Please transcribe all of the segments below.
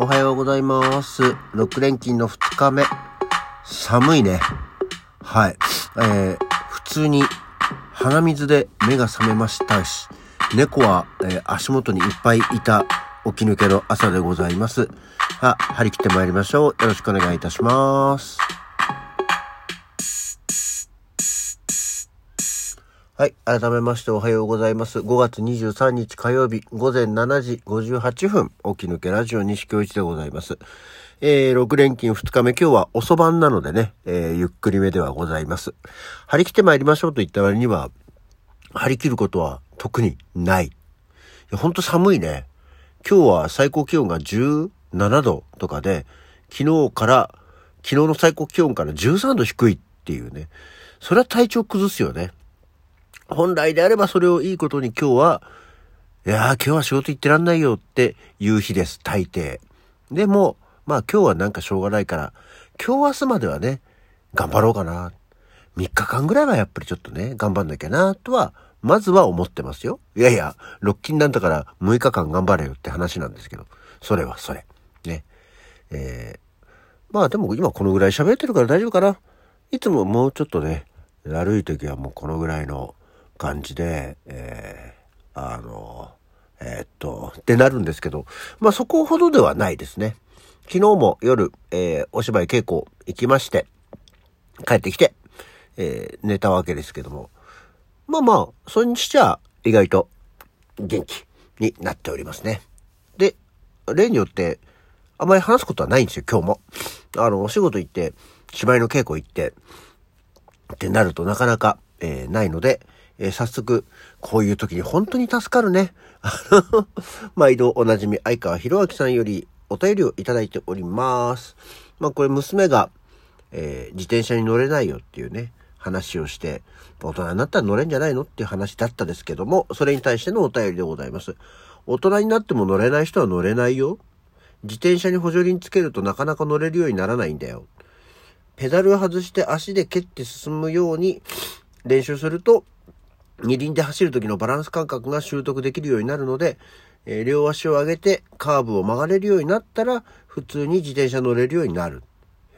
おはようございます。6連勤の2日目。寒いね。はい。えー、普通に鼻水で目が覚めましたし、猫は、えー足元にいっぱいいた起き抜けの朝でございます。あ、張り切って参りましょう。よろしくお願いいたします。はい。改めましておはようございます。5月23日火曜日午前7時58分、起き抜けラジオ西京一でございます。えー、6連勤2日目、今日は遅番なのでね、えー、ゆっくりめではございます。張り切って参りましょうと言った割には、張り切ることは特にない。いや、ほんと寒いね。今日は最高気温が17度とかで、昨日から、昨日の最高気温から13度低いっていうね。それは体調崩すよね。本来であればそれをいいことに今日は、いやー今日は仕事行ってらんないよっていう日です、大抵。でも、まあ今日はなんかしょうがないから、今日明日まではね、頑張ろうかな。3日間ぐらいはやっぱりちょっとね、頑張んなきゃな、とは、まずは思ってますよ。いやいや、6勤なんだから6日間頑張れよって話なんですけど、それはそれ。ね。えー、まあでも今このぐらい喋ってるから大丈夫かな。いつももうちょっとね、だるい時はもうこのぐらいの感じで、えー、あの、えーっと、ってなるんですけど、まあそこほどではないですね。昨日も夜、えーお芝居稽古行きまして、帰ってきて、えー寝たわけですけども、まあまあ、それにしちゃ意外と元気になっておりますね。で、例によって、あまり話すことはないんですよ、今日も。あの、お仕事行って、芝居の稽古行って、ってなるとなかなか、えーないので、えー早速、こういう時に本当に助かるね。あ の毎度おなじみ、相川博明さんよりお便りをいただいております。まあこれ娘が、えー自転車に乗れないよっていうね、話をして、大人になったら乗れんじゃないのっていう話だったですけども、それに対してのお便りでございます。大人になっても乗れない人は乗れないよ。自転車に補助輪つけるとなかなか乗れるようにならないんだよ。ペダルを外して足で蹴って進むように練習すると、二輪で走る時のバランス感覚が習得できるようになるので、えー両足を上げてカーブを曲がれるようになったら、普通に自転車乗れるようになる。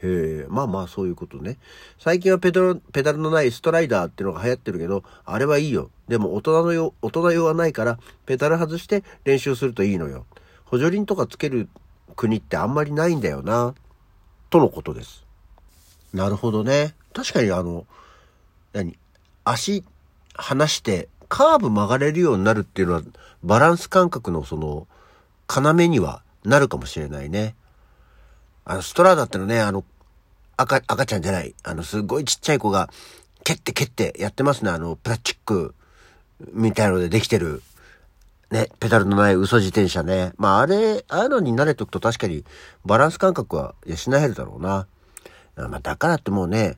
へえ、まあまあそういうことね。最近はペダル、ペダルのないストライダーってのが流行ってるけど、あれはいいよ。でも大人のよ、大人用はないから、ペダル外して練習するといいのよ。補助輪とかつける国ってあんまりないんだよな。とのことです。なるほどね。確かにあの、何？足離してカーブ曲がれるようになるっていうのはバランス感覚のその要にはなるかもしれないね。あのストラーダってのね、あの赤、赤ちゃんじゃない。あのすごいちっちゃい子が蹴って蹴ってやってますね。あのプラスチックみたいのでできてるね、ペダルのない嘘自転車ね。まああれ、ああいうのに慣れておくと確かにバランス感覚は養えるだろうな。まあ、だからってもうね、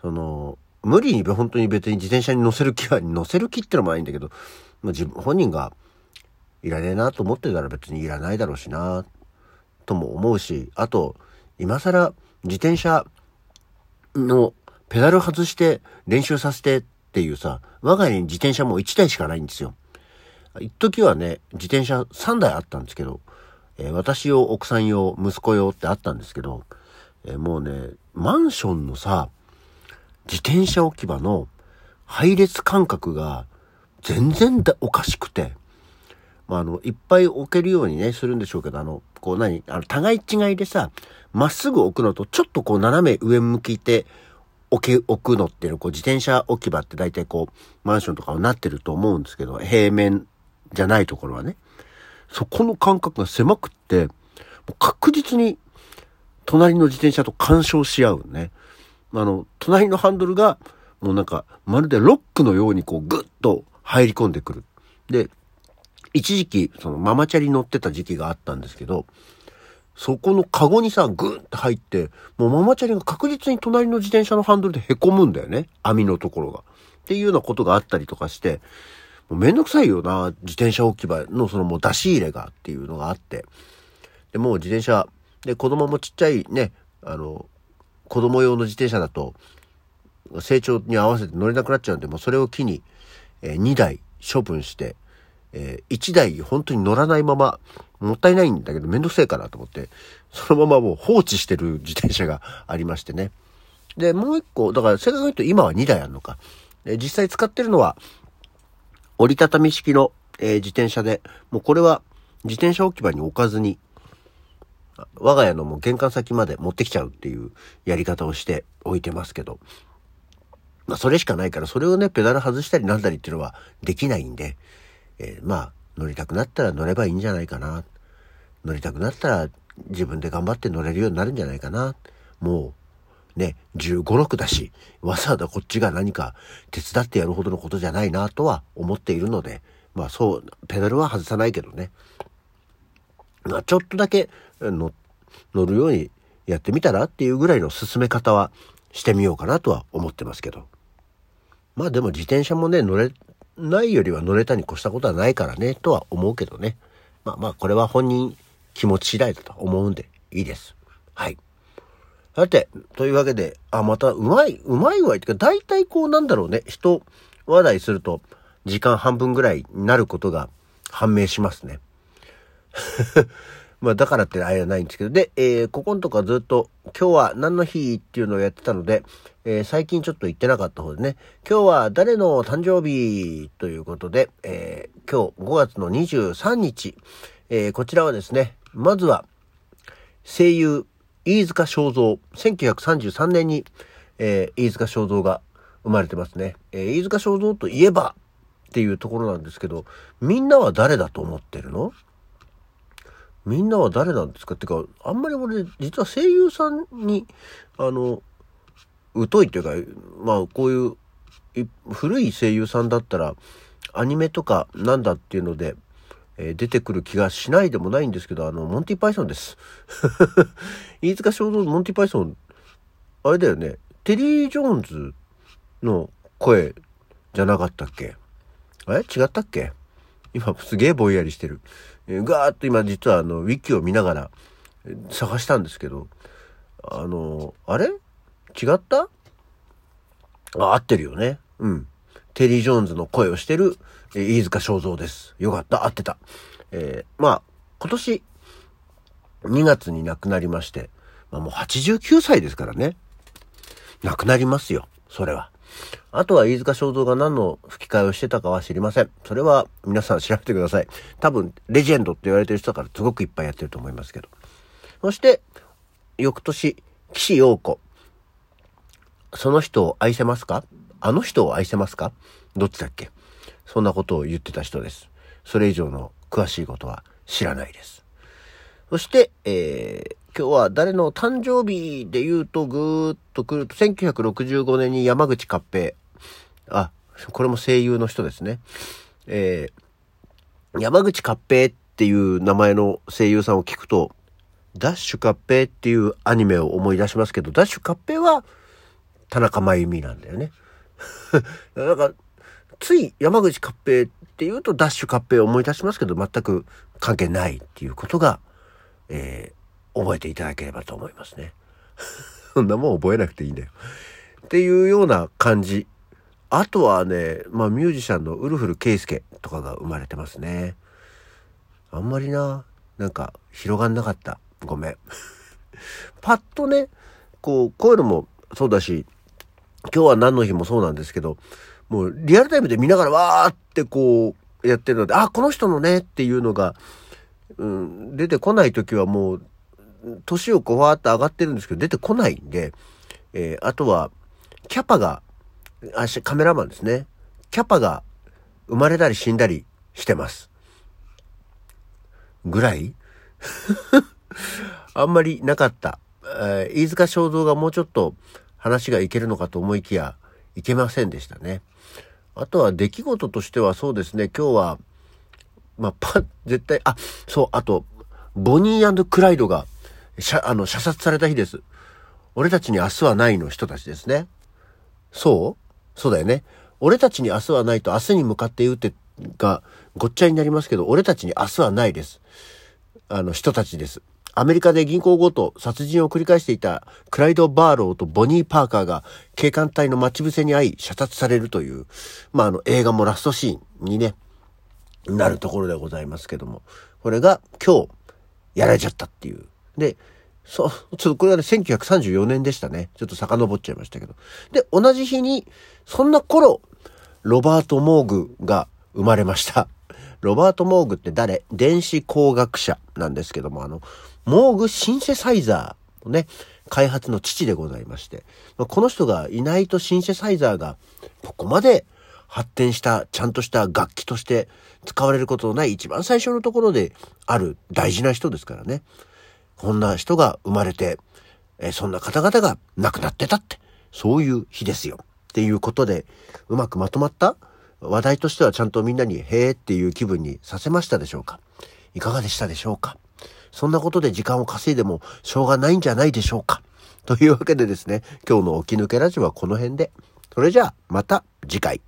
その、無理に本当に別に自転車に乗せる気は、乗せる気ってのもないんだけど、まあ、自分、本人がいらねえなと思ってたら別にいらないだろうしな、とも思うし、あと、今更自転車のペダル外して練習させてっていうさ、我が家に自転車もう1台しかないんですよ。一時はね、自転車3台あったんですけど、えー私用、奥さん用、息子用ってあったんですけど、えーもうね、マンションのさ、自転車置き場の配列感覚が全然だおかしくて、まあ、あの、いっぱい置けるようにね、するんでしょうけど、あの、こう何あの、互い違いでさ、まっすぐ置くのと、ちょっとこう斜め上向きて置け、置くのっていうの、こう自転車置き場って大体こう、マンションとかはなってると思うんですけど、平面じゃないところはね。そこの感覚が狭くって、もう確実に隣の自転車と干渉し合うね。あの、隣のハンドルが、もうなんか、まるでロックのようにこう、ぐっと入り込んでくる。で、一時期、そのママチャリ乗ってた時期があったんですけど、そこのカゴにさ、グーって入って、もうママチャリが確実に隣の自転車のハンドルで凹むんだよね。網のところが。っていうようなことがあったりとかして、もうめんどくさいよな、自転車置き場のそのもう出し入れがっていうのがあって。で、もう自転車、で、子供もちっちゃいね、あの、子供用の自転車だと、成長に合わせて乗れなくなっちゃうんで、もうそれを機に、えー2台処分して、えー、1台本当に乗らないまま、もったいないんだけどめんどくせえかなと思って、そのままもう放置してる自転車がありましてね。で、もう一個、だから正確に言うと今は2台あるのか。実際使ってるのは、折りたたみ式の、えー、自転車で、もうこれは自転車置き場に置かずに、我が家のもう玄関先まで持ってきちゃうっていうやり方をして置いてますけど、まあそれしかないからそれをね、ペダル外したりなんだりっていうのはできないんで、えー、まあ乗りたくなったら乗ればいいんじゃないかな。乗りたくなったら自分で頑張って乗れるようになるんじゃないかな。もうね、15、6だし、わざわざこっちが何か手伝ってやるほどのことじゃないなとは思っているので、まあそう、ペダルは外さないけどね。まあちょっとだけ乗るようにやってみたらっていうぐらいの進め方はしてみようかなとは思ってますけど。まあでも自転車もね、乗れないよりは乗れたに越したことはないからね、とは思うけどね。まあまあこれは本人気持ち次第だと思うんでいいです。はい。さて、というわけで、あ、またうまい、うまいわいってか、大体こうなんだろうね、人話題すると時間半分ぐらいになることが判明しますね。まあだからってあれはないんですけど、で、えー、ここのとこはずっと今日は何の日っていうのをやってたので、えー、最近ちょっと言ってなかった方でね、今日は誰の誕生日ということで、えー、今日5月の23日、えー、こちらはですね、まずは声優飯塚正蔵、1933年に、えー、飯塚正蔵が生まれてますね。えー、飯塚正蔵といえばっていうところなんですけど、みんなは誰だと思ってるの？みんなは誰なんですか？ってか、あんまり俺、実は声優さんに、あの、疎いというか、まあ、こういう、古い声優さんだったら、アニメとかなんだっていうので、えー、出てくる気がしないでもないんですけど、あの、モンティパイソンです。飯塚正蔵モンティパイソン、あれだよね、テリー・ジョーンズの声じゃなかったっけ？え違ったっけ？今すげえぼんやりしてる。えー、ガーッと今実はあの、ウィキを見ながら探したんですけど、あの、あれ？違った？あ、合ってるよね。うん。テリー・ジョーンズの声をしてる、えー、飯塚正蔵です。よかった、合ってた。えー、まあ、今年2月に亡くなりまして、まあもう89歳ですからね。亡くなりますよ。それは。あとは飯塚正蔵が何の吹き替えをしてたかは知りません。それは皆さん調べてください。多分、レジェンドって言われてる人だからすごくいっぱいやってると思いますけど。そして、翌年、岸陽子。その人を愛せますか？あの人を愛せますか？どっちだっけ？そんなことを言ってた人です。それ以上の詳しいことは知らないです。そして、えー、今日は誰の誕生日で言うとぐーっと来ると、1965年に山口勝平。あ、これも声優の人ですね。えー、山口勝平っていう名前の声優さんを聞くと、ダッシュ合併っていうアニメを思い出しますけど、ダッシュ合併は田中真由美なんだよね。なんか、つい山口合併っていうとダッシュ合併を思い出しますけど、全く関係ないっていうことが、えー、覚えていただければと思いますね。そんなもん覚えなくていいんだよ。っていうような感じ。あとはね、まあミュージシャンのウルフル圭介とかが生まれてますね。あんまりな、なんか広がんなかった。ごめん。パッとね、こう、こういうのもそうだし、今日は何の日もそうなんですけど、もうリアルタイムで見ながらわーってこうやってるので、あ、この人のねっていうのが、うん、出てこない時はもう、年をこうわーって上がってるんですけど、出てこないんで、えー、あとは、キャパが、あ、カメラマンですね。キャパが生まれたり死んだりしてます。ぐらい？あんまりなかった。えー、飯塚正蔵がもうちょっと話がいけるのかと思いきや、いけませんでしたね。あとは出来事としてはそうですね、今日は、まあ、パ 絶対、あ、そう、あと、ボニークライドが、しゃ、あの、射殺された日です。俺たちに明日はないの人たちですね。そう？そうだよね。俺たちに明日はないと明日に向かって言うってがごっちゃになりますけど、俺たちに明日はないです。あの人たちです。アメリカで銀行強盗、殺人を繰り返していたクライド・バーローとボニー・パーカーが警官隊の待ち伏せに遭い射殺されるという、まあ、あの映画もラストシーンにね、なるところでございますけども、これが今日やられちゃったっていう。で、そう、ちょっとこれはね、1934年でしたね。ちょっと遡っちゃいましたけど。で、同じ日に、そんな頃、ロバート・モーグが生まれました。ロバート・モーグって誰？電子工学者なんですけども、あの、モーグシンセサイザーのね、開発の父でございまして、この人がいないとシンセサイザーがここまで発展した、ちゃんとした楽器として使われることのない一番最初のところである大事な人ですからね。こんな人が生まれて、えそんな方々が亡くなってたって、そういう日ですよ。っていうことで、うまくまとまった話題としてはちゃんとみんなに、へーっていう気分にさせましたでしょうかいかがでしたでしょうかそんなことで時間を稼いでもしょうがないんじゃないでしょうかというわけでですね、今日の起き抜けラジオはこの辺で。それじゃあ、また次回。